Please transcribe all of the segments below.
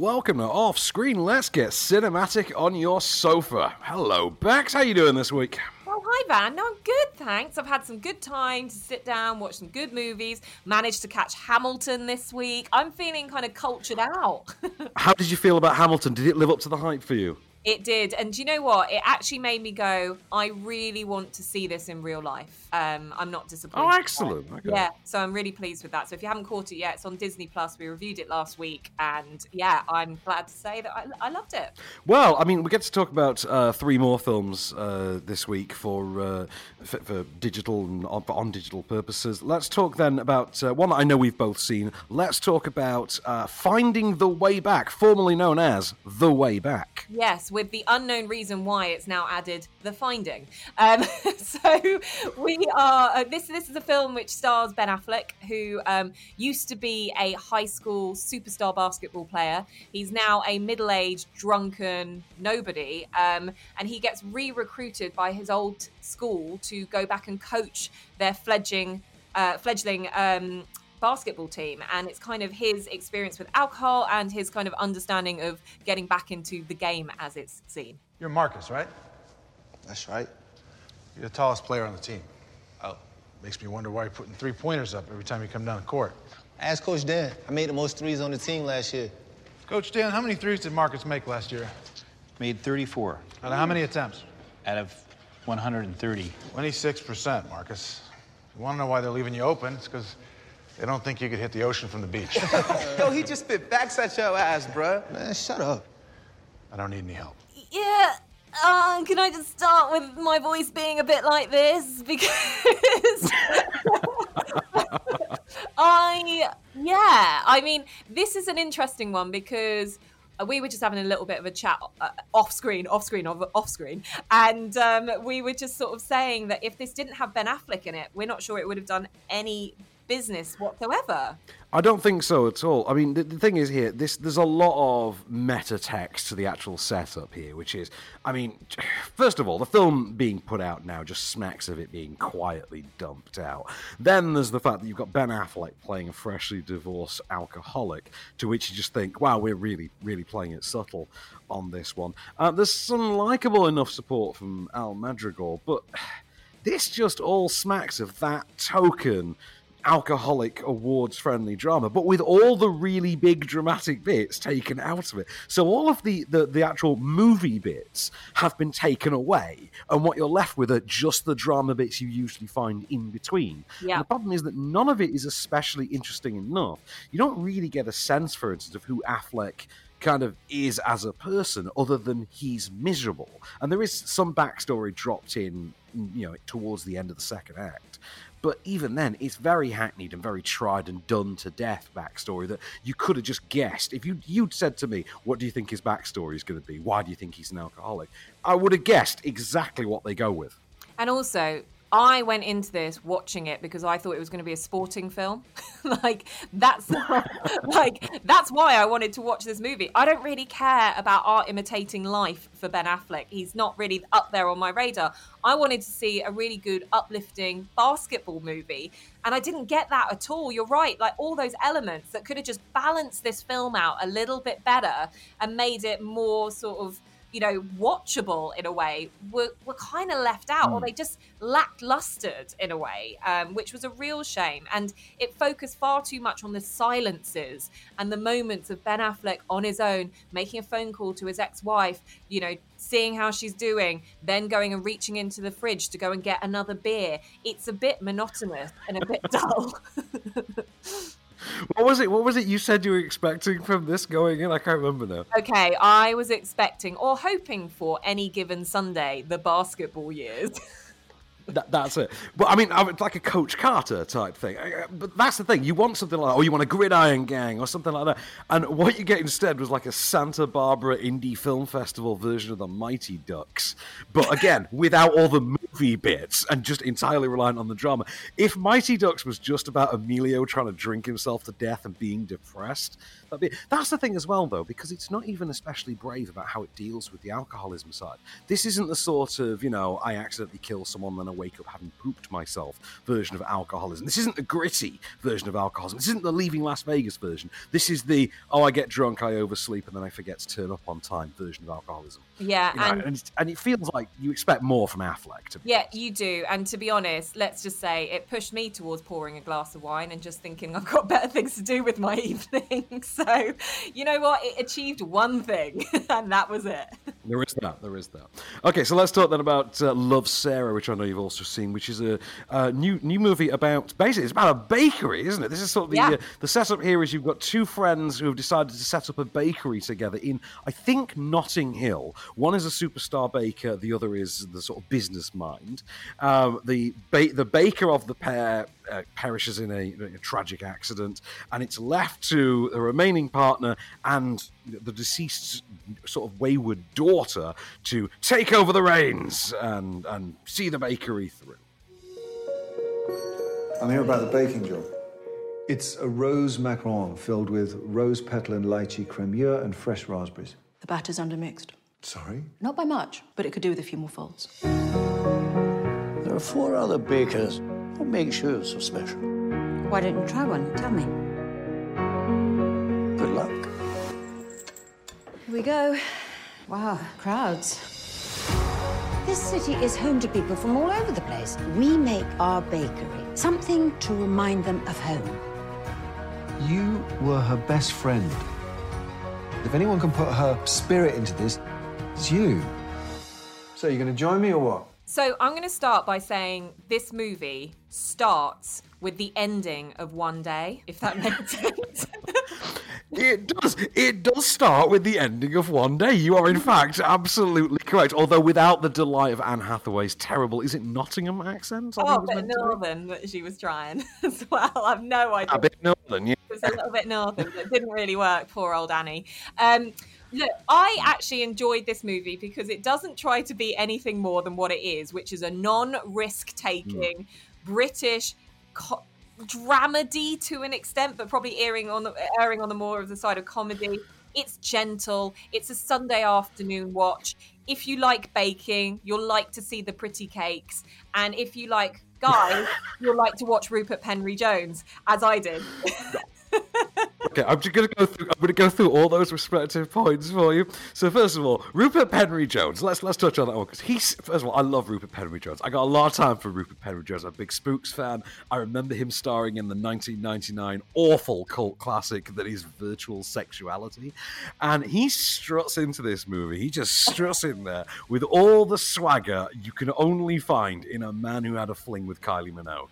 welcome to Off Screen. Let's get cinematic on your sofa. Hello, Bex. How are you doing this week? Oh, hi, Van. No, I'm good, thanks. I've had some good time to sit down, watch some good movies, managed to catch Hamilton this week. I'm feeling kind of cultured out. How did you feel about Hamilton? Did it live up to the hype for you? It did, and do you know what? It actually made me go. I really want to see this in real life. Um, I'm not disappointed. Oh, excellent! Okay. Yeah, so I'm really pleased with that. So if you haven't caught it yet, it's on Disney Plus. We reviewed it last week, and yeah, I'm glad to say that I, I loved it. Well, I mean, we get to talk about uh, three more films uh, this week for, uh, for, for digital and on, on, digital purposes. Let's talk then about uh, one that I know we've both seen. Let's talk about uh, Finding the Way Back, formerly known as The Way Back. Yes with the unknown reason why it's now added the finding. Um, so we are uh, this. This is a film which stars Ben Affleck, who um, used to be a high school superstar basketball player. He's now a middle-aged drunken nobody, um, and he gets re-recruited by his old school to go back and coach their fledgling uh, fledgling um, basketball team and it's kind of his experience with alcohol and his kind of understanding of getting back into the game as it's seen. You're Marcus, right? That's right. You're the tallest player on the team. Oh. Makes me wonder why you're putting three pointers up every time you come down the court. Ask Coach Dan. I made the most threes on the team last year. Coach Dan, how many threes did Marcus make last year? Made 34. Out of how many attempts? Out of 130. 26%, Marcus. You want to know why they're leaving you open? It's because they don't think you could hit the ocean from the beach. Yo, he just spit facts at your ass, bruh. Man, shut up. I don't need any help. Yeah. Uh, can I just start with my voice being a bit like this? Because I, yeah, I mean, this is an interesting one because we were just having a little bit of a chat uh, off screen, off screen, off, off screen, and um, we were just sort of saying that if this didn't have Ben Affleck in it, we're not sure it would have done any business whatsoever. I don't think so at all. I mean, the, the, thing is here, this there's a lot of meta text to the actual setup here, which is, I mean, first of all, the film being put out now just smacks of it being quietly dumped out. Then there's the fact that you've got Ben Affleck playing a freshly divorced alcoholic, to which you just think, wow, we're really, really playing it subtle on this one. Uh, there's some likable enough support from Al Madrigal, but this just all smacks of that token alcoholic awards friendly drama, but with all the really big dramatic bits taken out of it. So all of the, the, the actual movie bits have been taken away, and what you're left with are just the drama bits you usually find in between. Yeah. And the problem is that none of it is especially interesting enough. You don't really get a sense, for instance, of who Affleck kind of is as a person other than he's miserable and there is some backstory dropped in you know towards the end of the second act but even then, it's very hackneyed and very tried and done to death backstory that you could have just guessed. If you you'd said to me, "What do you think his backstory is going to be? Why do you think he's an alcoholic?" I would have guessed exactly what they go with. And also, I went into this watching it because I thought it was going to be a sporting film. like that's like that's why I wanted to watch this movie. I don't really care about art imitating life for Ben Affleck. He's not really up there on my radar. I wanted to see a really good uplifting basketball movie and I didn't get that at all. You're right. Like all those elements that could have just balanced this film out a little bit better and made it more sort of you know, watchable in a way, were, were kind of left out, mm. or hmm. they just lacklustered in a way, um, which was a real shame. And it focused far too much on the silences and the moments of Ben Affleck on his own, making a phone call to his ex wife, you know, seeing how she's doing, then going and reaching into the fridge to go and get another beer. It's a bit monotonous and a bit dull. what was it? What was it you said you were expecting from this going in? I can't remember now. Okay, I was expecting or hoping for any given Sunday the basketball years. That, that's it. But I mean, it's like a Coach Carter type thing. Uh, uh, but that's the thing. You want something like that, or you want a Gridiron Gang, or something like that. And what you get instead was like a Santa Barbara Indie Film Festival version of the Mighty Ducks. But again, without all the movie bits and just entirely reliant on the drama. If Mighty Ducks was just about Emilio trying to drink himself to death and being depressed, be, that's the thing as well, though, because it's not even especially brave about how it deals with the alcoholism side. This isn't the sort of, you know, I accidentally kill someone, then I wake up having pooped myself version of alcoholism. This isn't the gritty version of alcoholism. This isn't the leaving Las Vegas version. This is the oh, I get drunk, I oversleep, and then I forget to turn up on time version of alcoholism. Yeah, You know, and and, and it feels like you expect more from Affleck. To be Yeah, you do. And to be honest, let's just say it pushed me towards pouring a glass of wine and just thinking I've got better things to do with my evening. So, you know what? It achieved one thing, and that was it. There is that. There is that. Okay, so let's talk then about uh, Love Sarah, which I know you've also seen, which is a, a new new movie about basically it's about a bakery, isn't it? This is sort of the Yeah. uh, the setup here is you've got two friends who have decided to set up a bakery together in I think Notting Hill. One is a superstar baker, the other is the sort of business mind. Um, the ba- the baker of the pair uh, perishes in a, in a tragic accident, and it's left to the remaining partner and the deceased's sort of wayward daughter to take over the reins and and see the bakery through. I'm here about the baking job. It's a rose macaron filled with rose petal and lychee crémeux and fresh raspberries. The batter's undermixed. Sorry? Not by much, but it could do with a few more folds. There are four other bakers. What makes you so special? Why don't you try one? Tell me. Good luck. Here we go. Wow, crowds. This city is home to people from all over the place. We make our bakery something to remind them of home. You were her best friend. If anyone can put her spirit into this, it's you. So, you're going to join me or what? So, I'm going to start by saying this movie starts with the ending of One Day, if that makes sense. It does. It does start with the ending of one day. You are, in fact, absolutely correct. Although without the delight of Anne Hathaway's terrible, is it Nottingham accent? I oh, it was but meant to be? Northern that she was trying as well. I've no idea. A bit northern, yeah. It was a little bit northern, but it didn't really work. Poor old Annie. Um, look, I actually enjoyed this movie because it doesn't try to be anything more than what it is, which is a non-risk taking mm. British. Co- dramedy to an extent but probably erring on the erring on the more of the side of comedy. It's gentle. It's a sunday afternoon watch. If you like baking you'll like to see the pretty cakes. And if you like guys you'll like to watch rupert penry jones as i did Okay, I'm just gonna go through. I'm gonna go through all those respective points for you. So first of all, Rupert Penry Jones. Let's let's touch on that one because he's first of all, I love Rupert Penry Jones. I got a lot of time for Rupert Penry Jones. I'm a big Spooks fan. I remember him starring in the 1999 awful cult classic that is Virtual Sexuality, and he struts into this movie. He just struts in there with all the swagger you can only find in a man who had a fling with Kylie Minogue.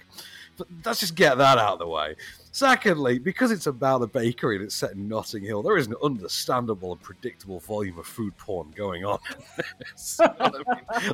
But let's just get that out of the way. Secondly, because it's about a bakery and it's set in Notting Hill, there is an understandable and predictable volume of food porn going on. so, I mean,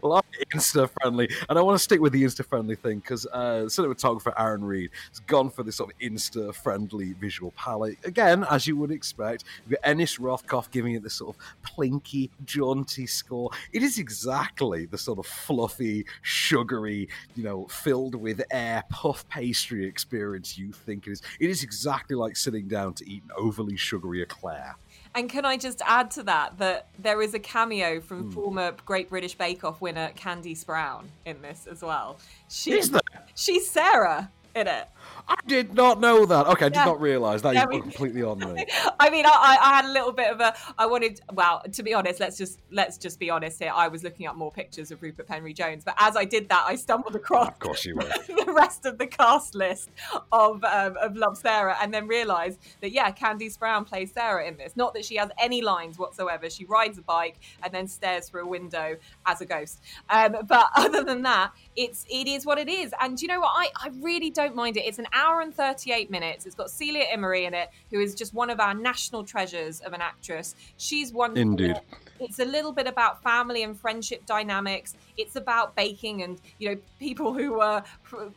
a lot of Insta friendly, and I want to stick with the Insta friendly thing because uh, cinematographer Aaron Reed has gone for this sort of Insta friendly visual palette. Again, as you would expect, you've got Ennis Rothkopf giving it this sort of plinky, jaunty score. It is exactly the sort of fluffy, sugary, you know, filled with air puff pastry experience you think it is. It is exactly like sitting down to eat an overly sugary eclair. and can i just add to that that there is a cameo from Hmm. former great british bake off winner candice brown in this as well she, Is there? she's sarah in it I did not know that. Okay, I did Yeah. not realise that. Yeah, You've we- completely on me. I mean, I, I I had a little bit of a. I wanted. Well, to be honest, let's just let's just be honest here. I was looking up more pictures of Rupert Penry Jones, but as I did that, I stumbled across Of course you were. the rest of the cast list of um, of Love Sarah, and then realised that yeah, Candice Brown plays Sarah in this. Not that she has any lines whatsoever. She rides a bike and then stares through a window as a ghost. Um, but other than that, it's it is what it is. And you know what? I I really don't mind it. It's an hour and thirty eight minutes. It's got Celia Imrie in it, who is just one of our national treasures of an actress. She's one. Indeed. It's a little bit about family and friendship dynamics. It's about baking and you know people who were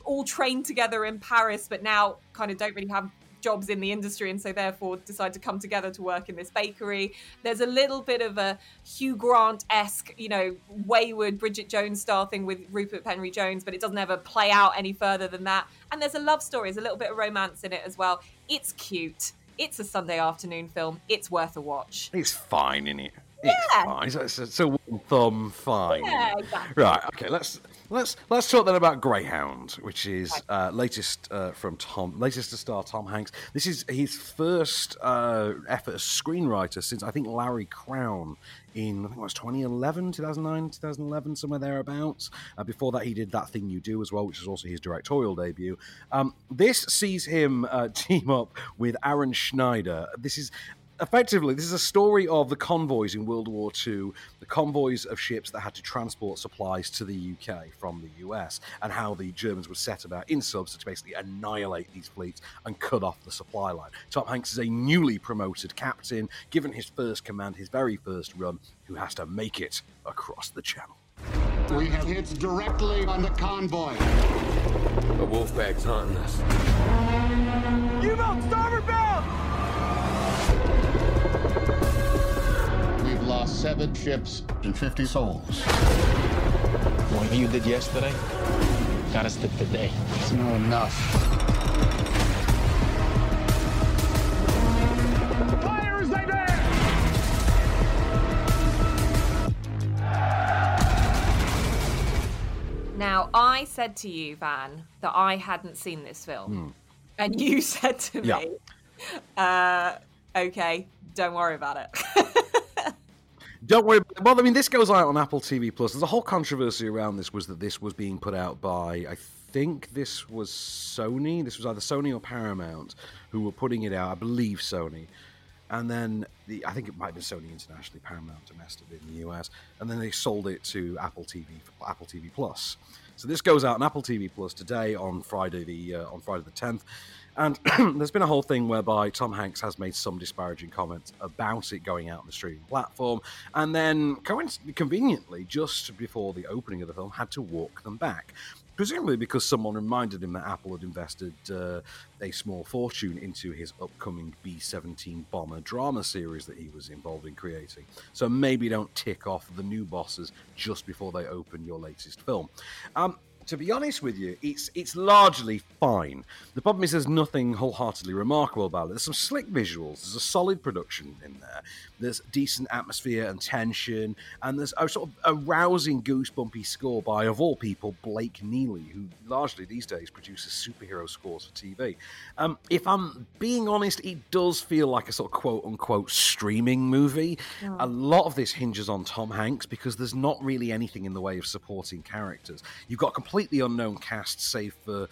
all trained together in Paris, but now kind of don't really have jobs in the industry and so therefore decide to come together to work in this bakery. There's a little bit of a Hugh Grant esque, you know, wayward Bridget Jones style thing with Rupert Penry Jones, but it doesn't ever play out any further than that. And there's a love story, there's a little bit of romance in it as well. It's cute. It's a Sunday afternoon film. It's worth a watch. It's fine, isn't it? It's Yeah. fine. It's, it's, it's a one thumb fine. Yeah, exactly. Right. Okay. Let's Let's let's talk then about Greyhound, which is uh, latest uh, from Tom, latest to star Tom Hanks. This is his first uh, effort as screenwriter since I think Larry Crowne in I think it was 2011, 2009, 2011, somewhere thereabouts. Uh, before that, he did that thing you do as well, which is also his directorial debut. Um, this sees him uh, team up with Aaron Schneider. This is effectively, this is a story of the convoys in World War II, the convoys of ships that had to transport supplies to the UK from the US, and how the Germans were set about in subs to basically annihilate these fleets and cut off the supply line. Tom Hanks is a newly promoted captain, given his first command, his very first run, who has to make it across the channel. We have hits directly on the convoy. The Wolfpack's hunting us. U-boat, starboard lost seven ships and 50 souls. What you did yesterday got us to today. It's not enough. Fire they dare! Now, I said to you, Van, that I hadn't seen this film. And you said to me, Yeah. uh, okay, don't worry about it. Don't worry. Well, I mean, this goes out on Apple TV Plus. There's a whole controversy around this. Was that this was being put out by? I think this was Sony. This was either Sony or Paramount who were putting it out. I believe Sony. And then the, I think it might been Sony internationally, Paramount domestic in the US, and then they sold it to Apple TV, Apple TV Plus. So this goes out on Apple TV Plus today on Friday the uh, on Friday the 10th, and there's been a whole thing whereby Tom Hanks has made some disparaging comments about it going out on the streaming platform, and then conveniently just before the opening of the film had to walk them back. Presumably because someone reminded him that Apple had invested uh, a small fortune into his upcoming B 17 bomber drama series that he was involved in creating. So maybe don't tick off the new bosses just before they open your latest film. Um, to be honest with you, it's it's largely fine. The problem is there's nothing wholeheartedly remarkable about it. There's some slick visuals, there's a solid production in there, there's decent atmosphere and tension, and there's a sort of a rousing, goosebumpy score by, of all people, Blake Neely, who largely these days produces superhero scores for TV. Um, if I'm being honest, it does feel like a sort of quote unquote streaming movie. A lot of this hinges on Tom Hanks because there's not really anything in the way of supporting characters. You've got completely unknown cast, save for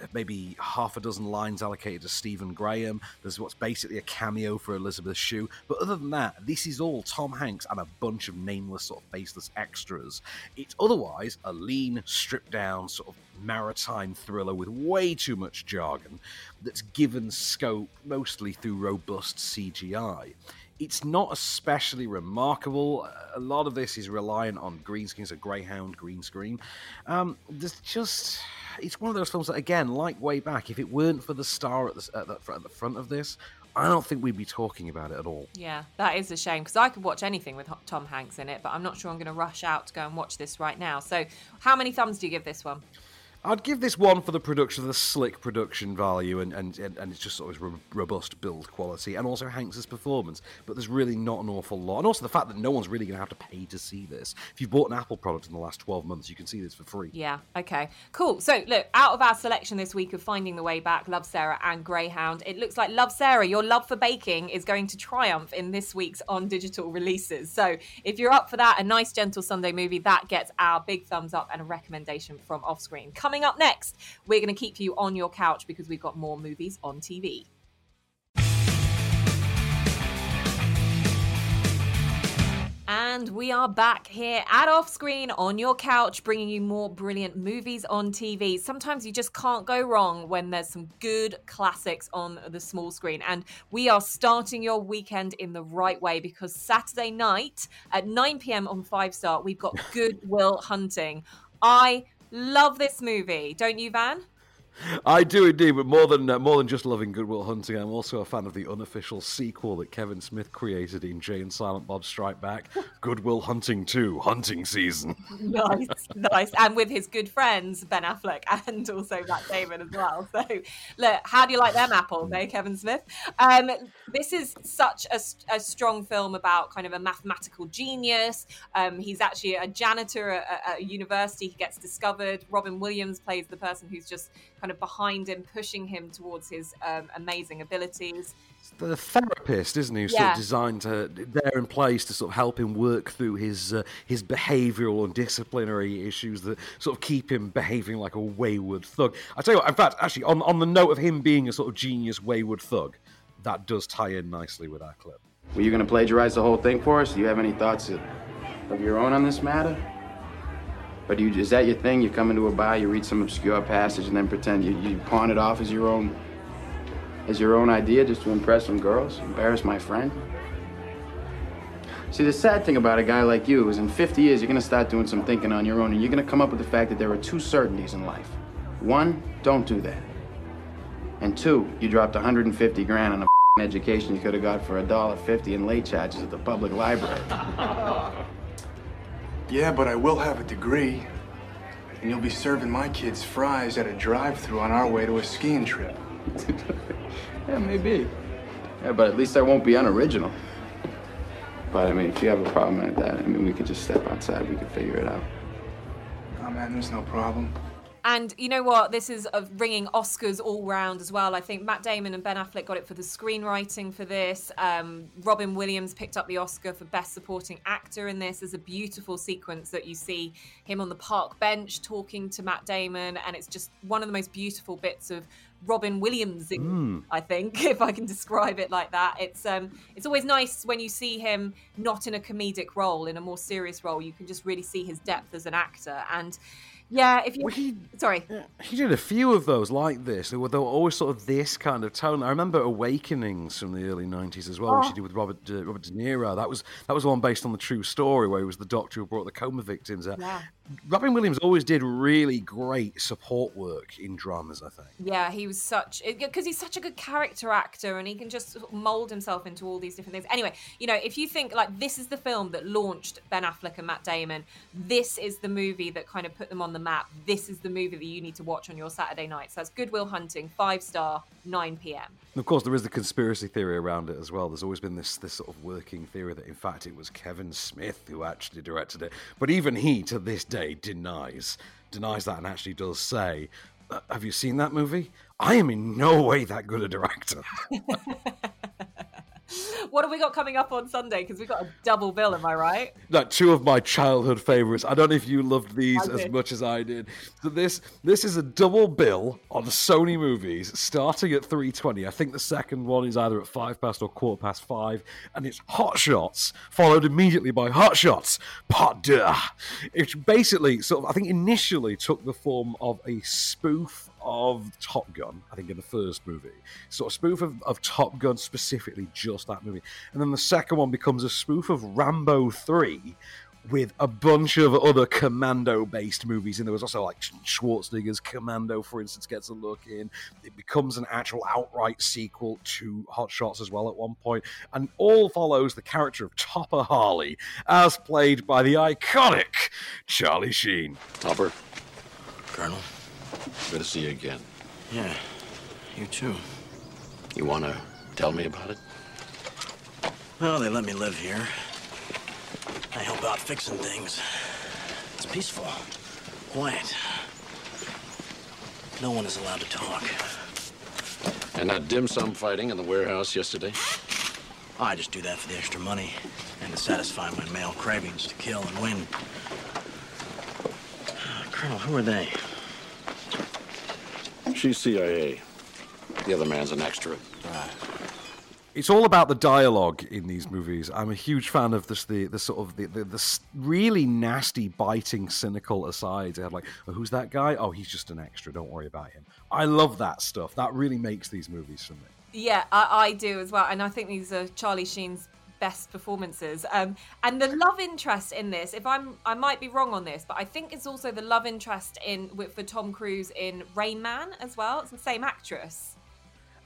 uh, maybe half a dozen lines allocated to Stephen Graham. There's what's basically a cameo for Elizabeth Shue. But other than that, this is all Tom Hanks and a bunch of nameless, sort of faceless extras. It's otherwise a lean, stripped down, sort of maritime thriller with way too much jargon that's given scope mostly through robust CGI. It's not especially remarkable. A lot of this is reliant on green screens, a Greyhound green screen. Um, there's just it's one of those films that, again, like way back, if it weren't for the star at the, at the, at the front of this, I don't think we'd be talking about it at all. yeah, that is a shame because I could watch anything with Tom Hanks in it, but I'm not sure I'm going to rush out to go and watch this right now. So, how many thumbs do you give this one? I'd give this one for the production, the slick production value, and and, and, it's just ro- robust build quality, and also Hanks's performance. But there's really not an awful lot, and also the fact that no one's really going to have to pay to see this. If you've bought an Apple product in the last 12 months, you can see this for free. Yeah, okay. Cool. So, look, out of our selection this week of Finding the Way Back, Love Sarah and Greyhound, it looks like Love Sarah, your love for baking, is going to triumph in this week's on digital releases. So, if you're up for that, a nice, gentle Sunday movie, that gets our big thumbs up and a recommendation from Offscreen. Coming up next, we're going to keep you on your couch because we've got more movies on TV. And we are back here at Off Screen on your couch, bringing you more brilliant movies on TV. Sometimes you just can't go wrong when there's some good classics on the small screen. And we are starting your weekend in the right way because Saturday night at 9 pm on Five Star, we've got Good Will Hunting. I love this movie, don't you, Van? I do indeed, but more than uh, more than just loving Good Will Hunting, I'm also a fan of the unofficial sequel that Kevin Smith created in Jay and Silent Bob Strike Back, Good Will Hunting 2, Hunting Season. nice, nice, and with his good friends Ben Affleck and also Matt Damon as well. So, look, how do you like them apples, eh, Kevin Smith? Um, this is such a, a, strong film about kind of a mathematical genius. Um, he's actually a janitor at, at a university. He gets discovered. Robin Williams plays the person who's just kind of behind him, pushing him towards his um, amazing abilities. The therapist, isn't he? Who's Yeah. sort of designed to there in place to sort of help him work through his uh, his behavioural and disciplinary issues that sort of keep him behaving like a wayward thug. I tell you what, in fact, actually, on on the note of him being a sort of genius wayward thug, that does tie in nicely with our clip. Were you going to plagiarize the whole thing for us? Do you have any thoughts of, of your own on this matter? Do you, is that your thing? You come into a bar, you read some obscure passage, and then pretend you, you pawn it off as your own as your own idea just to impress some girls? Embarrass my friend? See, the sad thing about a guy like you is in 50 years, you're gonna start doing some thinking on your own, and you're gonna come up with the fact that there are two certainties in life. One, don't do that. And two, you dropped 150 grand on a education you could have got for a dollar fifty in late charges at the public library. Yeah, but I will have a degree. And you'll be serving my kids fries at a drive-through on our way to a skiing trip. Yeah, maybe. Yeah, but at least I won't be unoriginal. But I mean, if you have a problem like that, I mean, we could just step outside. We could figure it out. Oh man, there's no problem. And you know what? This is a ringing Oscars all round as well. I think Matt Damon and Ben Affleck got it for the screenwriting for this. Um, Robin Williams picked up the Oscar for Best Supporting Actor in this. There's a beautiful sequence that you see him on the park bench talking to Matt Damon, and it's just one of the most beautiful bits of Robin Williams. Mm. I think, if I can describe it like that, it's um, it's always nice when you see him not in a comedic role, in a more serious role. You can just really see his depth as an actor and. Yeah, if you sorry, He did a few of those like this. They were, they were always sort of this kind of tone. I remember Awakenings from the early '90s as well, which Oh. he did with Robert uh, Robert De Niro. That was that was one based on the true story where he was the doctor who brought the coma victims out. Yeah. Robin Williams always did really great support work in dramas. I think. Yeah, he was such because he's such a good character actor and he can just mold himself into all these different things. Anyway, you know, if you think like this is the film that launched Ben Affleck and Matt Damon, this is the movie that kind of put them on the map. This is the movie that you need to watch on your Saturday nights. That's Good Will Hunting, five star, 9 p.m. And of course, there is the conspiracy theory around it as well. There's always been this this sort of working theory that, in fact, it was Kevin Smith who actually directed it. But even he, to this day, denies denies that and actually does say, "Uh, "Have you seen that movie? I am in no way that good a director." What have we got coming up on Sunday? Because we've got a double bill, am I right? like two of my childhood favorites. I don't know if you loved these as much as I did. So this this is a double bill on Sony movies starting at 320. I think the second one is either at five past or quarter past five, and it's Hot Shots, followed immediately by Hot Shots Part Deux. It basically sort of I think initially took the form of a spoof of Top Gun, I think in the first movie. Sort of spoof of, of Top Gun, specifically just that movie. And then the second one becomes a spoof of Rambo 3 with a bunch of other commando based movies. And there was also like Schwarzenegger's Commando, for instance, gets a look in. It becomes an actual outright sequel to Hot Shots as well at one point, And all follows the character of Topper Harley, as played by the iconic Charlie Sheen. Topper. Colonel. Good to see you again. Yeah, you too. You want to tell me about it? Well, they let me live here. I help out fixing things. It's peaceful, quiet. No one is allowed to talk. And that dim sum fighting in the warehouse yesterday? I just do that for the extra money and to satisfy my male cravings to kill and win. Colonel, who are they? She's CIA. The other man's an extra. It's all about the dialogue in these movies. I'm a huge fan of this, the the sort of the, the, the really nasty, biting, cynical asides. They have like, oh, who's that guy? Oh, he's just an extra. Don't worry about him. I love that stuff. That really makes these movies for me. Yeah, I, I do as well. And I think these are Charlie Sheen's best performances. Um, and the love interest in this, if I'm, I might be wrong on this, but I think it's also the love interest in with, for Tom Cruise in Rain Man as well. It's the same actress.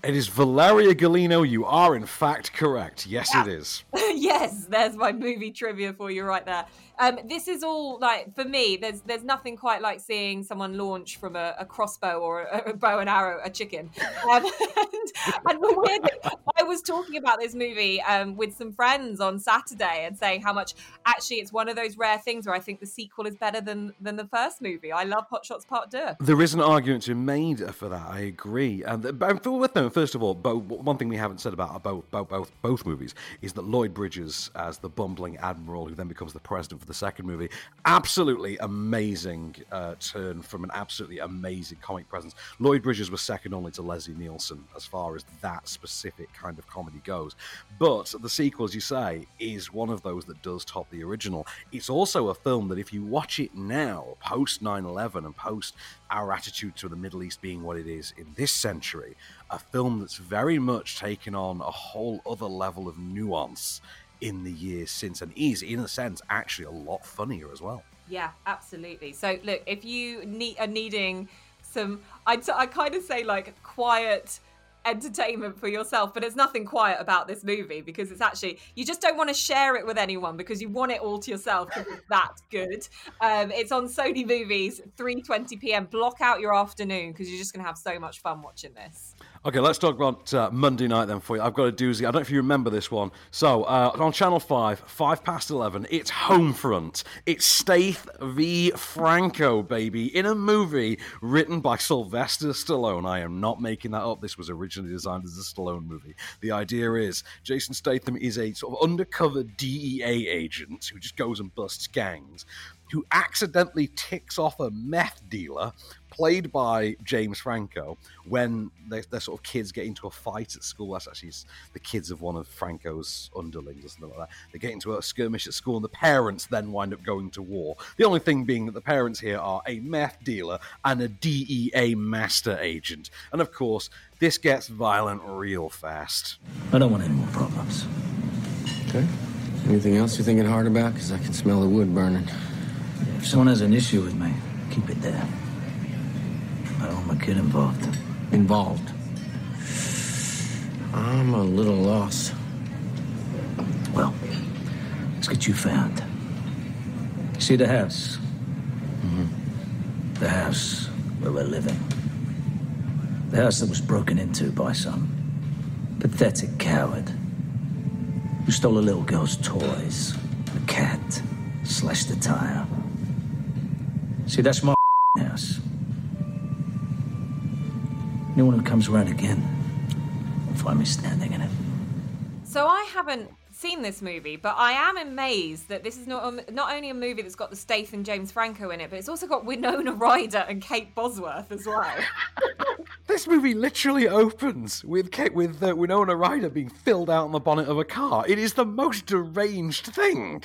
It is Valeria Golino. You are, in fact, correct. Yes, Yeah. it is. yes, there's my movie trivia for you right there. Um, this is all like for me. There's there's nothing quite like seeing someone launch from a, a crossbow or a, a bow and arrow a chicken. Um, and, and the weird thing, I was talking about this movie um, with some friends on Saturday and saying how much actually it's one of those rare things where I think the sequel is better than than the first movie. I love Hot Shots Part Two. There is an argument to be made for that. I agree. And for with them, first of all, one thing we haven't said about both, both both both movies is that Lloyd Bridges as the bumbling admiral, who then becomes the president the second movie, absolutely amazing uh, turn from an absolutely amazing comic presence. Lloyd Bridges was second only to Leslie Nielsen as far as that specific kind of comedy goes. But the sequel, as you say, is one of those that does top the original. It's also a film that if you watch it now, post 9 11 and post our attitude to the Middle East being what it is in this century, a film that's very much taken on a whole other level of nuance in the years since and is, in a sense, actually a lot funnier as well. Yeah, absolutely. So look, if you need are needing some, I'd I kind of say like quiet entertainment for yourself, but there's nothing quiet about this movie because it's actually you just don't want to share it with anyone because you want it all to yourself because it's that good. Um, it's on Sony Movies, 3:20 p.m. Block out your afternoon because you're just gonna have so much fun watching this. Okay, let's talk about uh, Monday night then for you. I've got a doozy. I don't know if you remember this one. So, uh, on Channel 5, 5 past 11, it's Homefront. It's Staith v. Franco, baby, in a movie written by Sylvester Stallone. I am not making that up. This was originally designed as a Stallone movie. The idea is Jason Statham is a sort of undercover DEA agent who just goes and busts gangs, who accidentally ticks off a meth dealer played by James Franco when they, they're sort of kids get into a fight at school. That's actually the kids of one of Franco's underlings or something like that. They get into a skirmish at school, and the parents then wind up going to war. The only thing being that the parents here are a meth dealer and a DEA master agent. And of course, this gets violent real fast. I don't want any more problems. Okay. Anything else you're thinking hard about? Because I can smell the wood burning. If someone has an issue with me, keep it there. I don't want my kid involved. Involved? I'm a little lost. Well, let's get you found. See the house? Mm-hmm. The house where we're living. The house that was broken into by some pathetic coward who stole a little girl's toys, a cat, slashed a tire. See, that's my house. Anyone who comes around again will find me standing in it. So I haven't seen this movie, but I am amazed that this is not um, not only a movie that's got the Statham James Franco in it, but it's also got Winona Ryder and Kate Bosworth as well. This movie literally opens with with uh, Winona Ryder being filled out on the bonnet of a car. It is the most deranged thing.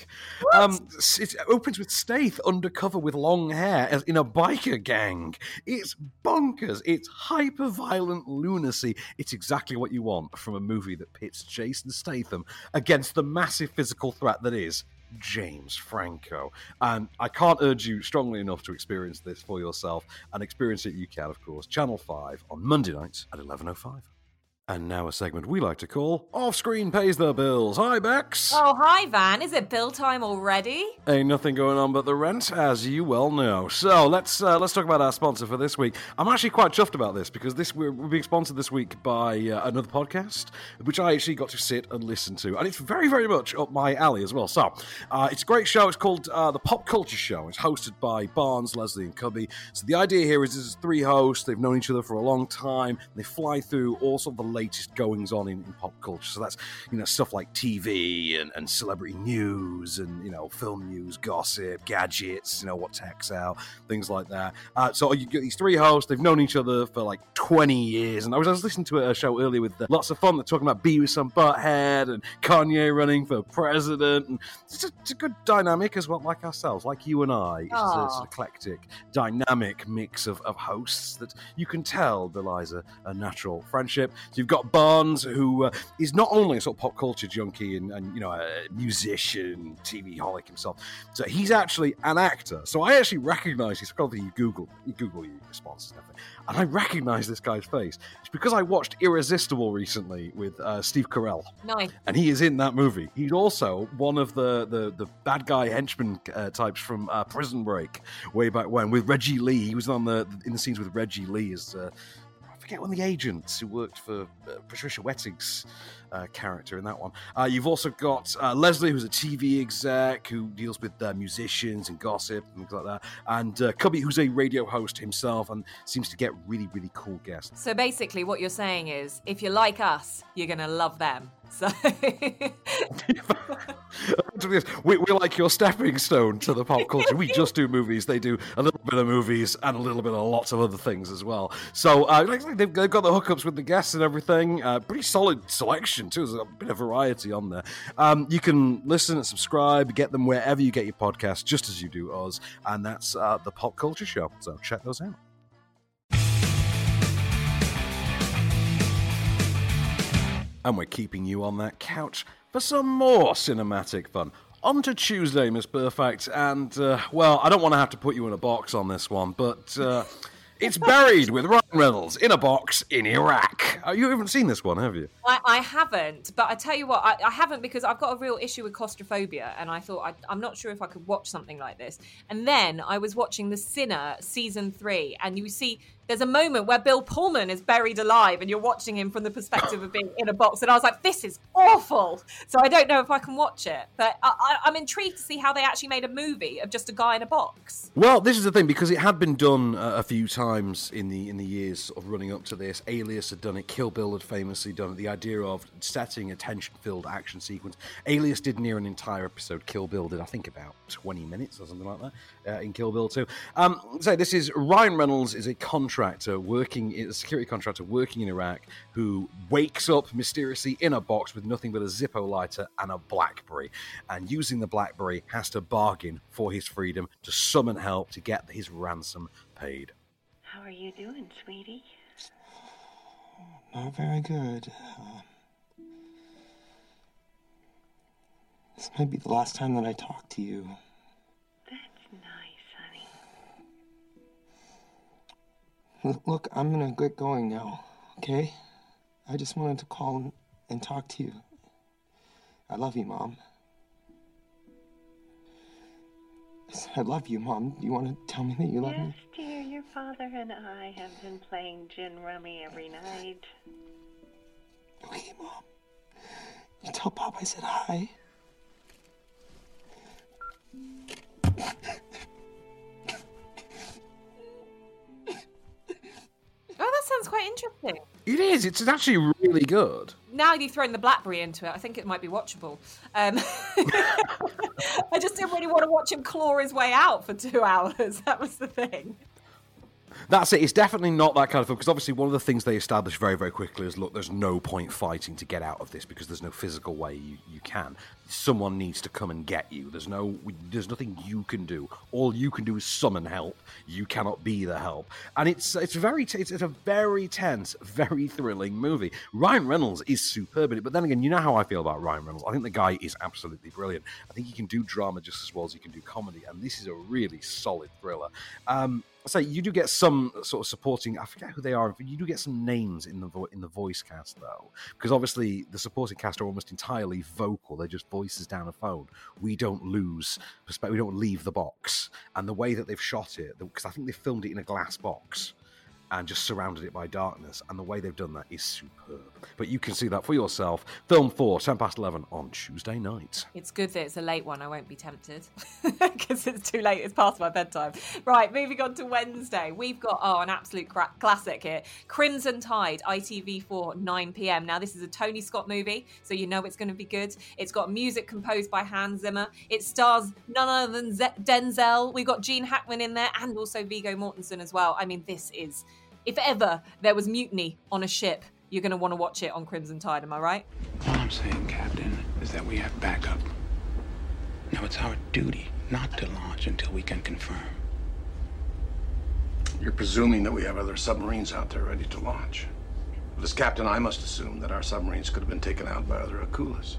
Um, it opens with Staith undercover with long hair as in a biker gang. It's bonkers. It's hyper violent lunacy. It's exactly what you want from a movie that pits Jason Statham against the massive physical threat that is James Franco. And I can't urge you strongly enough to experience this for yourself. And experience it you can, of course. Channel 5 on Monday nights at 11.05. And now a segment we like to call Off Screen Pays the Bills. Hi, Bex. oh, hi Van, is it bill time already? Ain't nothing going on but the rent, as you well know. So let's uh, let's talk about our sponsor for this week. I'm actually quite chuffed about this because this we're, we're being sponsored this week by uh, another podcast, which I actually got to sit and listen to, and it's very very much up my alley as well. So uh, it's a great show. It's called uh, the Pop Culture Show. It's hosted by Barnes, Leslie, and Cubby. So the idea here is this is three hosts. They've known each other for a long time. They fly through all sort of the latest goings on in, in pop culture. So that's you know stuff like TV and, and celebrity news and you know film news, gossip, gadgets, you know what tech's out, things like that. Uh, so you get these three hosts. They've known each other for like 20 years. And I was, I was listening to a show earlier with lots of fun. They're talking about Beavis and Butthead and Kanye running for president. And it's a, it's a good dynamic as well, like ourselves, like you and I. It's a, it's an eclectic, dynamic mix of, of hosts that you can tell belies a, a natural friendship. So You've got Barnes, who uh, is not only a sort of pop culture junkie and, and you know a musician, TV holic himself, so he's actually an actor. So I actually recognise he's probably you Google you Google your responses and everything, and I recognise this guy's face. It's because I watched Irresistible recently with uh, Steve Carell. Nice. And he is in that movie. He's also one of the the, the bad guy henchman uh, types from uh, Prison Break way back when with Reggie Lee. He was on the in the scenes with Reggie Lee as uh, forget one of the agents who worked for uh, Patricia Wettig's uh, character in that one. Uh, you've also got uh, Leslie, who's a TV exec who deals with uh, musicians and gossip and things like that, and uh, Cubby, who's a radio host himself and seems to get really really cool guests. So basically, what you're saying is, if you like us, you're gonna love them. So we, we're like your stepping stone to the pop culture. We just do movies. They do a little bit of movies and a little bit of lots of other things as well. So uh, they've, they've got the hookups with the guests and everything. Uh, pretty solid selection too. There's a bit of variety on there. Um, you can listen and subscribe, get them wherever you get your podcasts, just as you do us. And that's uh, the Pop Culture Show. So check those out. And we're keeping you on that couch for some more cinematic fun. On to Tuesday, Miss Perfect, and uh, well, I don't want to have to put you in a box on this one, but uh, it's buried with Ryan Reynolds in a box in Iraq. Uh, you haven't seen this one, have you? I, I haven't, but I tell you what, I, I haven't because I've got a real issue with claustrophobia, and I thought I, I'm not sure if I could watch something like this. And then I was watching The Sinner season three, and you see there's a moment where Bill Pullman is buried alive, and you're watching him from the perspective of being in a box, and I was like, this is awful. So I don't know if I can watch it, but I, I'm intrigued to see how they actually made a movie of just a guy in a box. Well, this is the thing because it had been done uh, a few times in the in the years of running up to this. Alias had done it. Kill Bill had famously done it. The idea of setting a tension-filled action sequence. Alias did near an entire episode. Kill Bill did, I think, about 20 minutes or something like that uh, in Kill Bill 2. Um, so this is Ryan Reynolds is a contractor working, a security contractor working in Iraq who wakes up mysteriously in a box with nothing but a Zippo lighter and a BlackBerry, and using the BlackBerry has to bargain for his freedom to summon help to get his ransom paid. How are you doing, sweetie? Not very good. Uh, this might be the last time that I talk to you. Look, I'm gonna get going now, okay? I just wanted to call and, and talk to you. I love you, Mom. I said, I love you, Mom. Do you want to tell me that you love yes, me? Yes, dear, your father and I have been playing gin rummy every night. Okay, Mom. You tell Pop I said hi. Sounds quite interesting. It is. It's actually really good. Now you've thrown the BlackBerry into it, I think it might be watchable. Um, I just didn't really want to watch him claw his way out for two hours. That was the thing. That's it. It's definitely not that kind of film because obviously one of the things they establish very, very quickly is look, there's no point fighting to get out of this because there's no physical way you, you can. Someone needs to come and get you. There's no, there's nothing you can do. All you can do is summon help. You cannot be the help, and it's it's very it's, it's a very tense, very thrilling movie. Ryan Reynolds is superb in it, but then again, you know how I feel about Ryan Reynolds. I think the guy is absolutely brilliant. I think he can do drama just as well as he can do comedy, and this is a really solid thriller. Um, so you do get some sort of supporting. I forget who they are. But you do get some names in the vo- in the voice cast though, because obviously the supporting cast are almost entirely vocal. They're just voices down a phone. We don't lose perspective. We don't leave the box. And the way that they've shot it, because I think they filmed it in a glass box and just surrounded it by darkness. And the way they've done that is superb. But you can see that for yourself. Film 4, 10 past 11 on Tuesday night. It's good that it's a late one. I won't be tempted because it's too late. It's past my bedtime. Right, moving on to Wednesday. We've got, oh, an absolute cra- classic here Crimson Tide, ITV4, 9 pm. Now, this is a Tony Scott movie, so you know it's going to be good. It's got music composed by Hans Zimmer. It stars none other than Z- Denzel. We've got Gene Hackman in there and also Viggo Mortensen as well. I mean, this is if ever there was mutiny on a ship, you're going to want to watch it on Crimson Tide, am I right? All I'm saying, Captain, is that we have backup. Now it's our duty not to launch until we can confirm. You're presuming that we have other submarines out there ready to launch. But as captain, I must assume that our submarines could have been taken out by other Akulas.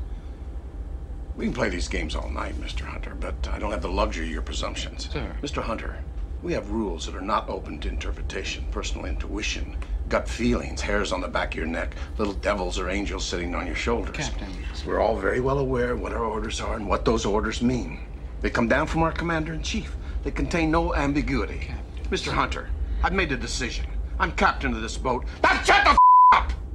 We can play these games all night, Mr. Hunter, but I don't have the luxury of your presumptions. Sir. Mr. Hunter, we have rules that are not open to interpretation, personal intuition, gut feelings, hairs on the back of your neck, little devils or angels sitting on your shoulders. Captain. We're all very well aware of what our orders are and what those orders mean. They come down from our commander in chief. They contain no ambiguity. Captain. Mr. Hunter, I've made a decision. I'm captain of this boat. Now shut the!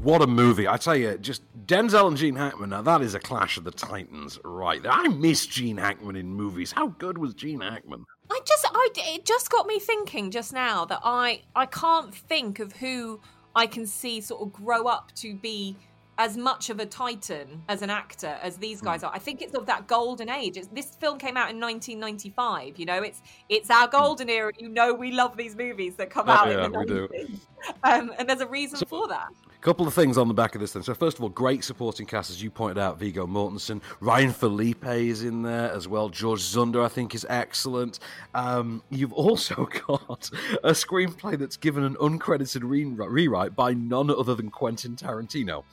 What a movie! I tell you, just Denzel and Gene Hackman. Now that is a clash of the titans, right? there. I miss Gene Hackman in movies. How good was Gene Hackman? I just, I, it just got me thinking just now that I, I can't think of who I can see sort of grow up to be as much of a titan as an actor as these guys are. I think it's of that golden age. It's, this film came out in 1995. You know, it's it's our golden era. You know, we love these movies that come Oh, out yeah, in the we do. 90s. Um, and there's a reason for that. Couple of things on the back of this then. So first of all, great supporting cast as you pointed out. Viggo Mortensen, Ryan Phillippe is in there as well. George Dzundza, I think, is excellent. Um, you've also got a screenplay that's given an uncredited re- rewrite by none other than Quentin Tarantino.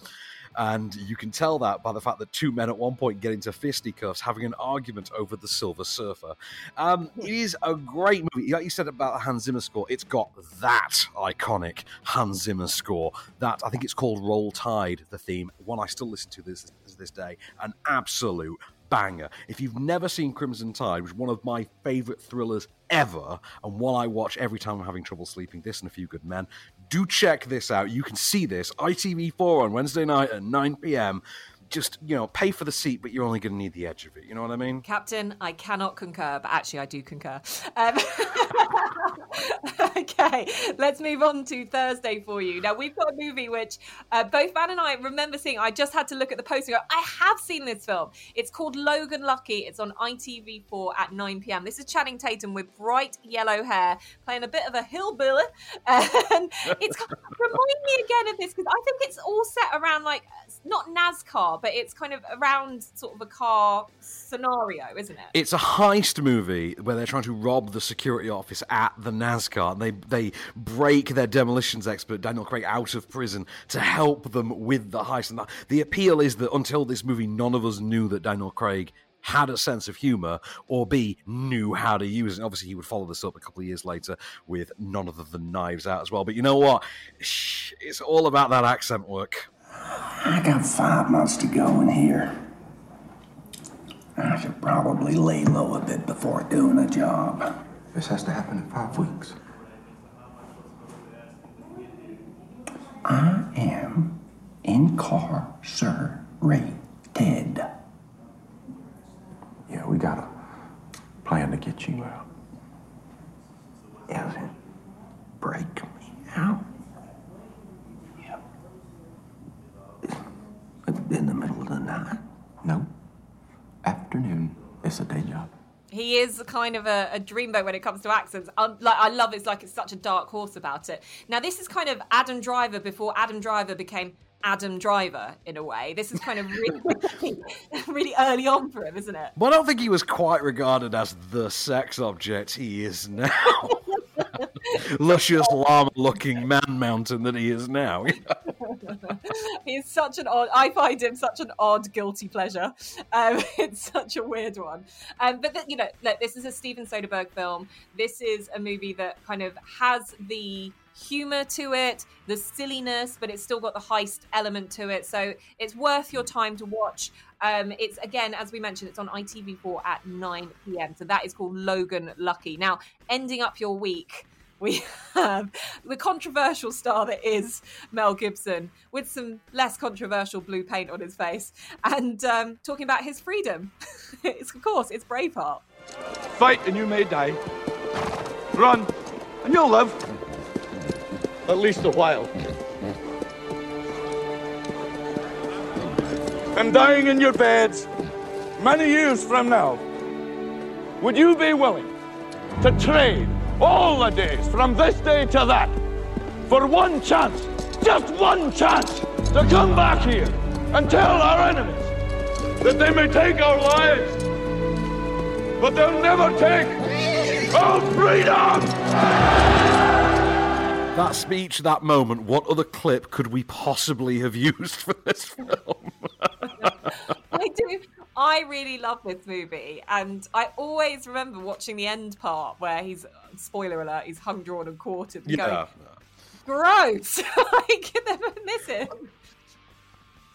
And you can tell that by the fact that two men at one point get into fisticuffs having an argument over the Silver Surfer. Um, it is a great movie. Like you said about the Hans Zimmer score, it's got that iconic Hans Zimmer score. That I think it's called Roll Tide, the theme. One I still listen to this this day. An absolute banger. If you've never seen Crimson Tide, which is one of my favorite thrillers ever, and one I watch every time I'm having trouble sleeping, this and a few good men, do check this out. You can see this ITV4 on Wednesday night at 9 p.m. Just you know, pay for the seat, but you're only going to need the edge of it. You know what I mean? Captain, I cannot concur, but actually, I do concur. Um, okay, let's move on to Thursday for you. Now, we've got a movie which uh, both Van and I remember seeing. I just had to look at the poster go, I have seen this film. It's called Logan Lucky. It's on ITV4 at 9 pm. This is Channing Tatum with bright yellow hair, playing a bit of a hillbilly. And it's remind me again of this because I think it's all set around like not NASCAR, but it's kind of around sort of a car scenario, isn't it? It's a heist movie where they're trying to rob the security office at the NASCAR. And they they break their demolitions expert Daniel Craig out of prison to help them with the heist. And the, the appeal is that until this movie, none of us knew that Daniel Craig had a sense of humor or b knew how to use it obviously he would follow this up a couple of years later with none other than knives out as well but you know what it's all about that accent work I got five months to go in here. I should probably lay low a bit before doing a job. This has to happen in five weeks. I am incarcerated. Yeah, we got a plan to get you out. Elvin, break me out. In the middle of the night? No. Afternoon. It's a day job. He is kind of a, a dreamboat when it comes to accents. I, like, I love it's like it's such a dark horse about it. Now, this is kind of Adam Driver before Adam Driver became Adam Driver in a way. This is kind of really, really early on for him, isn't it? Well, i don't think he was quite regarded as the sex object he is now luscious llama looking man mountain that he is now He's such an odd. I find him such an odd guilty pleasure. Um, it's such a weird one. Um, but th- you know, look, this is a Steven Soderbergh film. This is a movie that kind of has the humor to it, the silliness, but it's still got the heist element to it. So it's worth your time to watch. Um, it's again, as we mentioned, it's on ITV4 at 9 p.m. So that is called Logan Lucky. Now, ending up your week we have the controversial star that is Mel Gibson with some less controversial blue paint on his face and um, talking about his freedom. it's, of course, it's Braveheart. Fight and you may die. Run and you'll live. At least a while. And dying in your beds many years from now, would you be willing to trade all the days from this day to that for one chance, just one chance, to come back here and tell our enemies that they may take our lives, but they'll never take our freedom! That speech, that moment, what other clip could we possibly have used for this film? I do. I really love this movie, and I always remember watching the end part where he's spoiler alert, he's hung, drawn, and quartered. And Yeah. Going, Gross! I can never miss it.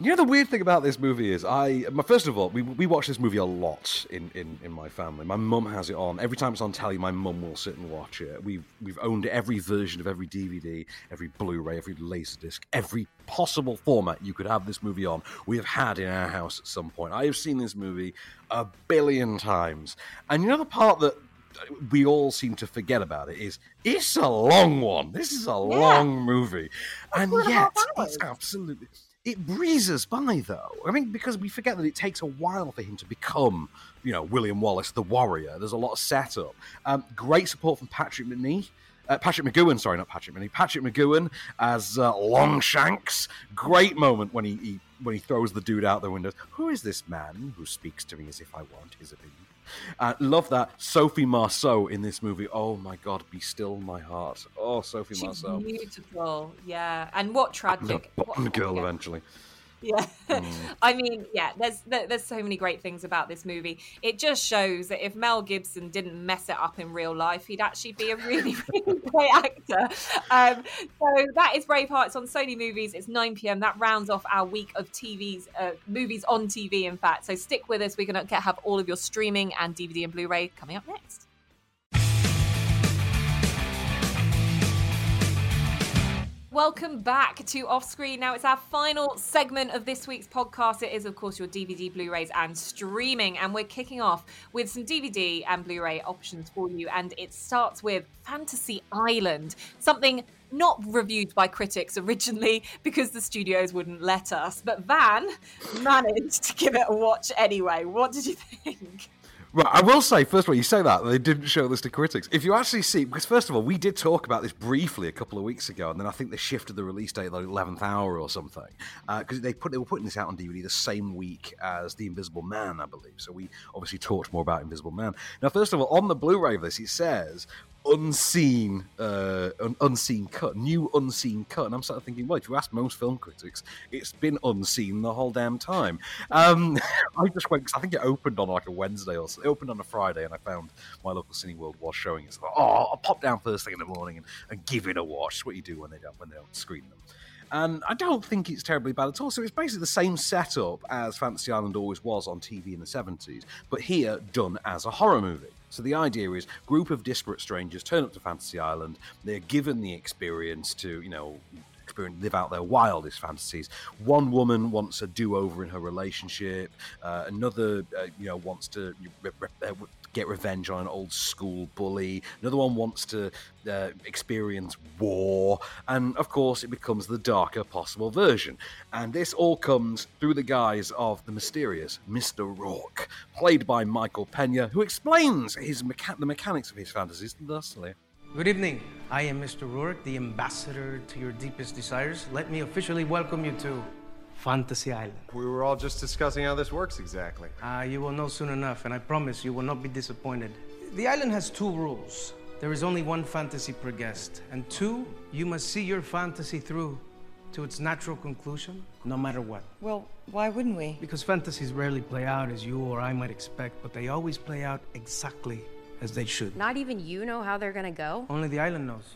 You know the weird thing about this movie is I my first of all we we watch this movie a lot in, in, in my family. My mum has it on every time it's on telly. My mum will sit and watch it. We've we've owned every version of every DVD, every Blu-ray, every Laserdisc, every possible format you could have this movie on. We have had in our house at some point. I have seen this movie a billion times, and you know the part that we all seem to forget about it is it's a long one. This is a long movie, and yet it's absolutely it breezes by though. I mean, because we forget that it takes a while for him to become, you know, William Wallace the warrior. There's a lot of setup. Um, great support from Patrick Macnee. Uh, Patrick McGoohan, sorry, not Patrick Macnee. Patrick McGoohan as uh, Longshanks. Great moment when he, he when he throws the dude out the window. Who is this man who speaks to me as if I want his opinion? Uh, love that Sophie Marceau in this movie. Oh my God, be still my heart. Oh, Sophie She's Marceau. beautiful, yeah. And what tragic. The Bond girl eventually. Yeah, Mm. I mean, yeah. There's there, there's so many great things about this movie. It just shows that if Mel Gibson didn't mess it up in real life, he'd actually be a really really great actor. Um, so that is Braveheart. It's on Sony Movies. It's 9 p.m. That rounds off our week of TVs, uh, movies on TV. In fact, so stick with us. We're gonna have all of your streaming and DVD and Blu-ray coming up next. Welcome back to Off Screen. Now, it's our final segment of this week's podcast. It is, of course, your DVD, Blu rays, and streaming. And we're kicking off with some DVD and Blu ray options for you. And it starts with Fantasy Island, something not reviewed by critics originally because the studios wouldn't let us. But Van managed to give it a watch anyway. What did you think? Right, I will say, first of all, you say that they didn't show this to critics. If you actually see, because first of all, we did talk about this briefly a couple of weeks ago, and then I think they shifted the release date the eleventh hour or something, uh, because they put they were putting this out on DVD the same week as The Invisible Man, I believe. So we obviously talked more about Invisible Man. Now, first of all, on the Blu-ray of this, it says unseen uh an unseen cut new unseen cut. And i'm sort of thinking well if you ask most film critics it's been unseen the whole damn time. Um i just went 'cause i think it opened on like a wednesday or so it opened on a friday and i found my local cineworld was showing it. So I thought, oh i'll pop down first thing in the morning and, and give it a watch. It's what you do when they don't when they don't screen them. And I don't think it's terribly bad at all. So it's basically the same setup as Fantasy Island always was on TV in the 70s, but here done as a horror movie. So the idea is group of disparate strangers turn up to Fantasy Island. They're given the experience to, you know, experience, live out their wildest fantasies. One woman wants a do-over in her relationship. Uh, another, uh, you know, wants to get revenge on an old school bully. Another one wants to uh, experience war, and of course, it becomes the darker possible version. And this all comes through the guise of the mysterious Mr. Rourke, played by Michael Pena, who explains his mecha- the mechanics of his fantasies thusly. Good evening. I am Mr. Rourke, the ambassador to your deepest desires. Let me officially welcome you to Fantasy Island. We were all just discussing how this works exactly. Ah, you will know soon enough, and I promise you will not be disappointed. The island has two rules. There is only one fantasy per guest, and two, you must see your fantasy through to its natural conclusion, no matter what. Well, why wouldn't we? Because fantasies rarely play out as you or I might expect, but they always play out exactly as they should. Not even you know how they're gonna go? Only the island knows.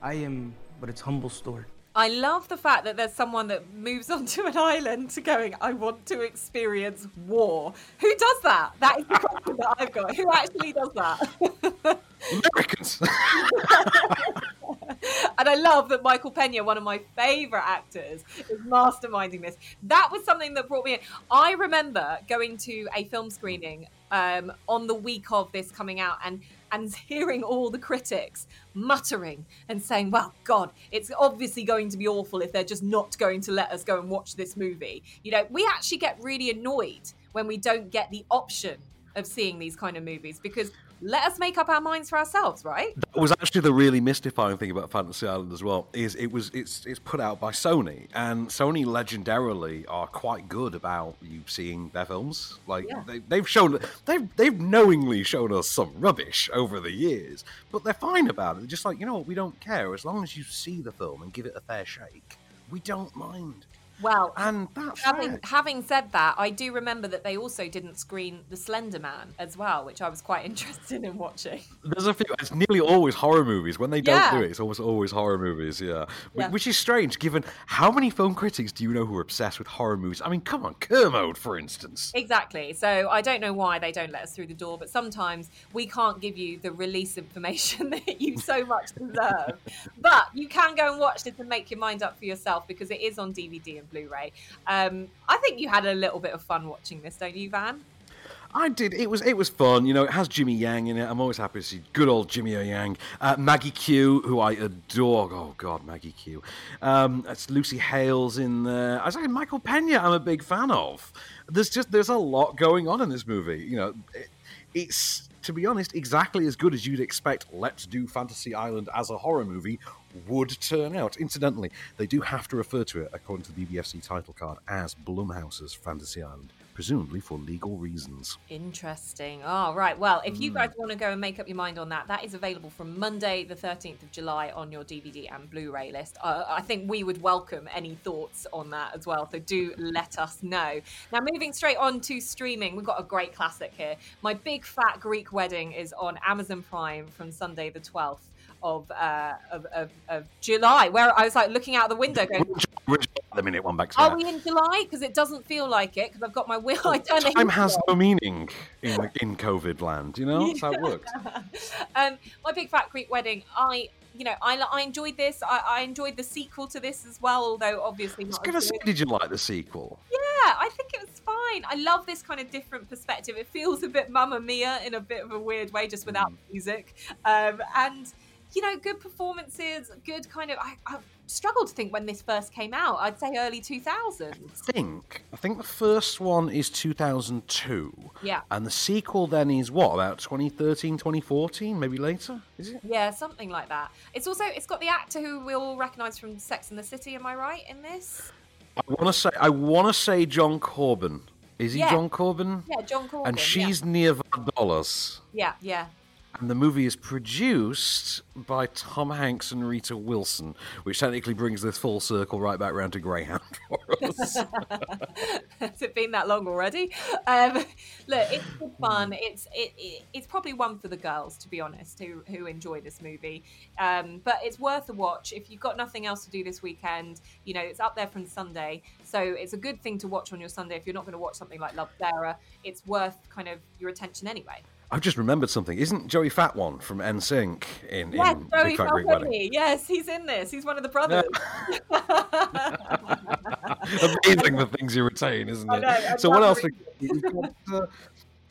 I am but its humble steward. I love the fact that there's someone that moves onto an island to going, I want to experience war. Who does that? That is the question that I've got. Who actually does that? Americans. and I love that Michael Pena, one of my favorite actors, is masterminding this. That was something that brought me in. I remember going to a film screening um, on the week of this coming out and and hearing all the critics muttering and saying, "Well, God, it's obviously going to be awful if they're just not going to let us go and watch this movie." You know, we actually get really annoyed when we don't get the option of seeing these kind of movies because let us make up our minds for ourselves, right? That was actually the really mystifying thing about Fantasy Island as well. Is it was it's it's put out by Sony, and Sony legendarily are quite good about you seeing their films. Like Yeah. they, they've shown they've they've knowingly shown us some rubbish over the years, but they're fine about it. They're just like you know what, we don't care as long as you see the film and give it a fair shake. We don't mind. Well, and that's having having said that, I do remember that they also didn't screen The Slender Man as well, which I was quite interested in watching. There's a few. It's nearly always horror movies. When they don't Yeah. do it, it's almost always horror movies. Yeah. Yeah. which is strange, given how many film critics do you know who are obsessed with horror movies? I mean, come on, Kermode, for instance. Exactly. So I don't know why they don't let us through the door, but sometimes we can't give you the release information that you so much deserve. but you can go and watch this and make your mind up for yourself because it is on DVD and Blu-ray. Um, I think you had a little bit of fun watching this, don't you, Van? I did. It was it was fun. You know, it has Jimmy Yang in it. I'm always happy to see good old Jimmy O. Yang. Uh, Maggie Q, who I adore. Oh God, Maggie Q. Um, it's Lucy Hales in there. I was like Michael Pena. I'm a big fan of. There's just there's a lot going on in this movie. You know, it, it's to be honest exactly as good as you'd expect. Let's do Fantasy Island as a horror movie would turn out. Incidentally, they do have to refer to it, according to the BBFC title card, as Blumhouse's Fantasy Island, presumably for legal reasons. Interesting. Oh, right. Well, if you guys want to go and make up your mind on that, that is available from Monday, the 13th of July, on your DVD and Blu ray list. Uh, I think we would welcome any thoughts on that as well. So do let us know. Now, moving straight on to streaming, we've got a great classic here. My Big Fat Greek Wedding is on Amazon Prime from Sunday, the 12th. Of, uh, of, of, of July, where I was like looking out the window going, Which the minute one back Are we in July? Because it doesn't feel like it. Because I've got my wheel. I the Time has no meaning in in COVID land. You know that's how it works. um, my big fat Greek wedding. I, you know, I, I enjoyed this. I, I enjoyed the sequel to this as well. Although obviously I was gonna say, did you like the sequel? Yeah, I think it was fine. I love this kind of different perspective. It feels a bit Mamma Mia in a bit of a weird way, just without Mm. music. Um, and you know, good performances, good kind of. I, I struggled to think when this first came out. I'd say early two thousands. I think I think the first one is 2002. Yeah. And the sequel then is what about 2013, 2014, maybe later? Is it? Yeah, something like that. It's also it's got the actor who we all recognise from Sex and the City. Am I right in this? I want to say I want to say John Corbin. Is he Yeah. John Corbin? Yeah, John Corbin. And she's Nia Vardalos. yeah, yeah. And the movie is produced by Tom Hanks and Rita Wilson, which technically brings this full circle right back round to Greyhound for us. Has it been that long already? Um, look, it's fun. It's it, it, it's probably one for the girls, to be honest, who who enjoy this movie. Um, but it's worth a watch if you've got nothing else to do this weekend. You know, it's up there from Sunday, so it's a good thing to watch on your Sunday if you're not going to watch something like Love Sarah. It's worth kind of your attention anyway. I've just remembered something. Isn't Joey Fatone from NSYNC in, Yes, in Joey Big Fat Greek Wedding? Yes, he's in this. He's one of the brothers. Amazing the things you retain, isn't it? know, so what else? got, uh,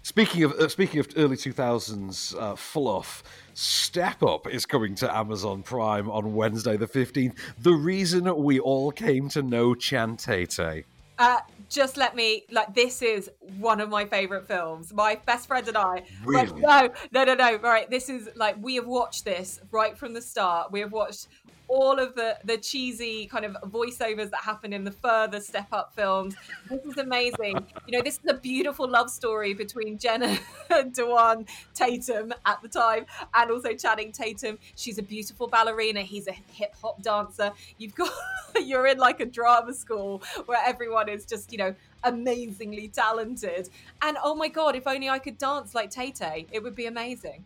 speaking of uh, speaking of early two thousands uh, fluff, Step Up is coming to Amazon Prime on Wednesday the fifteenth. The reason we all came to know Chan Tate. Uh, just let me like this is one of my favorite films. My best friend and I. Really? no, no, no, no. Right, this is like we have watched this right from the start. We have watched all of the the cheesy kind of voiceovers that happen in the further step up films. This is amazing. You know, this is a beautiful love story between Jenna Dewan Tatum at the time and also Channing Tatum. She's a beautiful ballerina. He's a hip hop dancer. You've got you're in like a drama school where everyone is just you know amazingly talented. And oh my god, if only I could dance like Tay Tay, it would be amazing.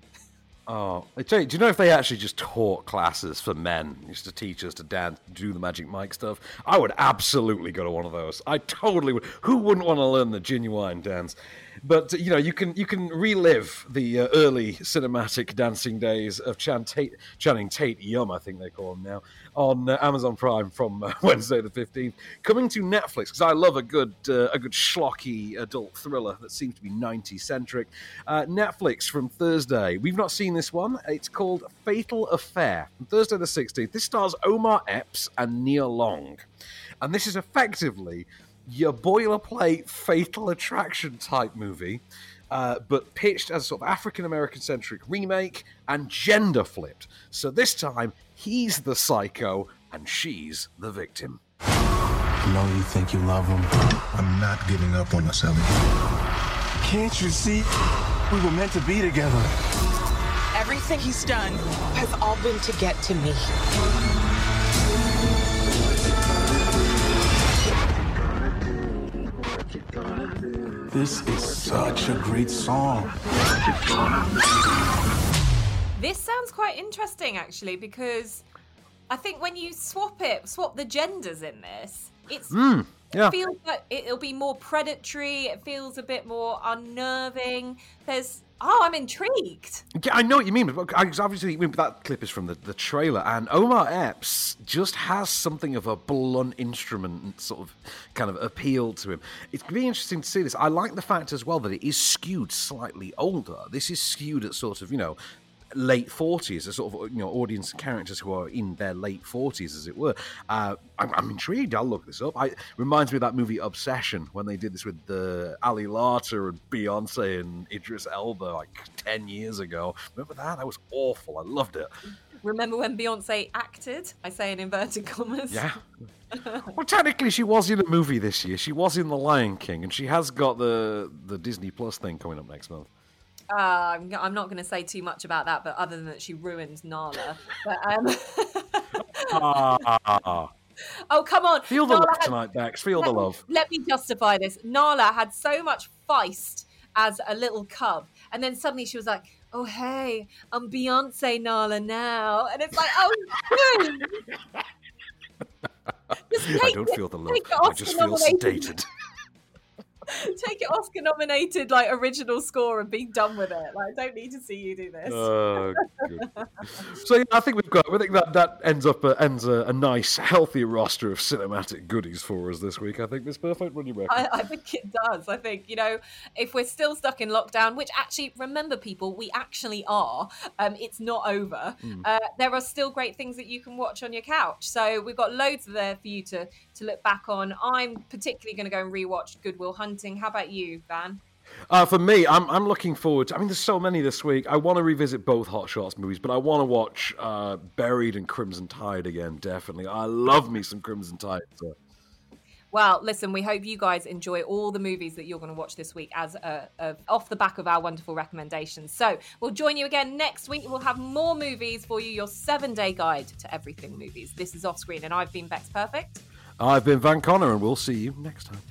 Oh, do you know if they actually just taught classes for men, used to teach us to dance, do the Magic Mike stuff? I would absolutely go to one of those. I totally would. Who wouldn't want to learn the genuine dance? But you know, you can you can relive the uh, early cinematic dancing days of Chan Tate, Channing Tate Yum, I think they call him now, on uh, Amazon Prime from uh, Wednesday the fifteenth, coming to Netflix because I love a good uh, a good schlocky adult thriller that seems to be ninety centric. Uh, Netflix from Thursday. We've not seen this one. It's called Fatal Affair. From Thursday the sixteenth. This stars Omar Epps and Nia Long, and this is effectively your boilerplate fatal attraction type movie uh, but pitched as a sort of African American centric remake and gender flipped. So this time, he's the psycho and she's the victim. I know you think you love him. I'm not giving up on us, Ellie. Can't you see? We were meant to be together. Everything he's done has all been to get to me. This is such a great song. This sounds quite interesting, actually, because I think when you swap it, swap the genders in this, it's Mm, yeah. it feels like it'll be more predatory. It feels a bit more unnerving. There's oh, I'm intrigued. Yeah, I know what you mean. But obviously, that clip is from the, the trailer, and Omar Epps just has something of a blunt instrument sort of kind of appeal to him. It's going to be interesting to see this. I like the fact as well that it is skewed slightly older. This is skewed at sort of, you know, late 40s, a sort of, you know, audience characters who are in their late 40s, as it were. Uh, I'm, I'm intrigued. I'll look this up. I, reminds me of that movie Obsession when they did this with the Ali Larter and Beyonce and Idris Elba like 10 years ago. Remember that? That was awful. I loved it. Remember when Beyonce acted? I say in inverted commas. Yeah. Well, technically, she was in a movie this year. She was in The Lion King, and she has got the the Disney Plus thing coming up next month. Uh, I'm, not going to say too much about that, but other than that, she ruined Nala. But, um, Ah, oh, come on. feel the Nala love had- tonight, Bex. Feel the me- love. Let me justify this. Nala had so much feist as a little cub, and then suddenly she was like, "Oh hey, I'm Beyonce Nala now," and it's like, "Oh, Just I don't feel the love. I just feel sedated. take it Oscar nominated like original score and be done with it. Like, I don't need to see you do this." Oh. So yeah, I think we've got. I think that that ends up uh, ends a, a nice, healthy roster of cinematic goodies for us this week. I think Miss Perfect. What do you reckon? I, I think it does. I think, you know, if we're still stuck in lockdown, which actually, remember, people, we actually are, um, it's not over. Mm. Uh, there are still great things that you can watch on your couch. So we've got loads there for you to, to look back on. I'm particularly going to go and rewatch Good Will Hunting. How about you, Van? Uh, for me, I'm I'm looking forward. To, I mean, there's so many this week. I want to revisit both Hot Shots movies, but I want to watch uh, Buried and Crimson Tide again. Definitely, I love me some Crimson Tide. So. Well, listen, we hope you guys enjoy all the movies that you're going to watch this week as a, a, off the back of our wonderful recommendations. So we'll join you again next week. We'll have more movies for you, your seven day guide to everything movies. This is Off Screen, and I've been Bex Perfect. I've been Van Connor, and we'll see you next time.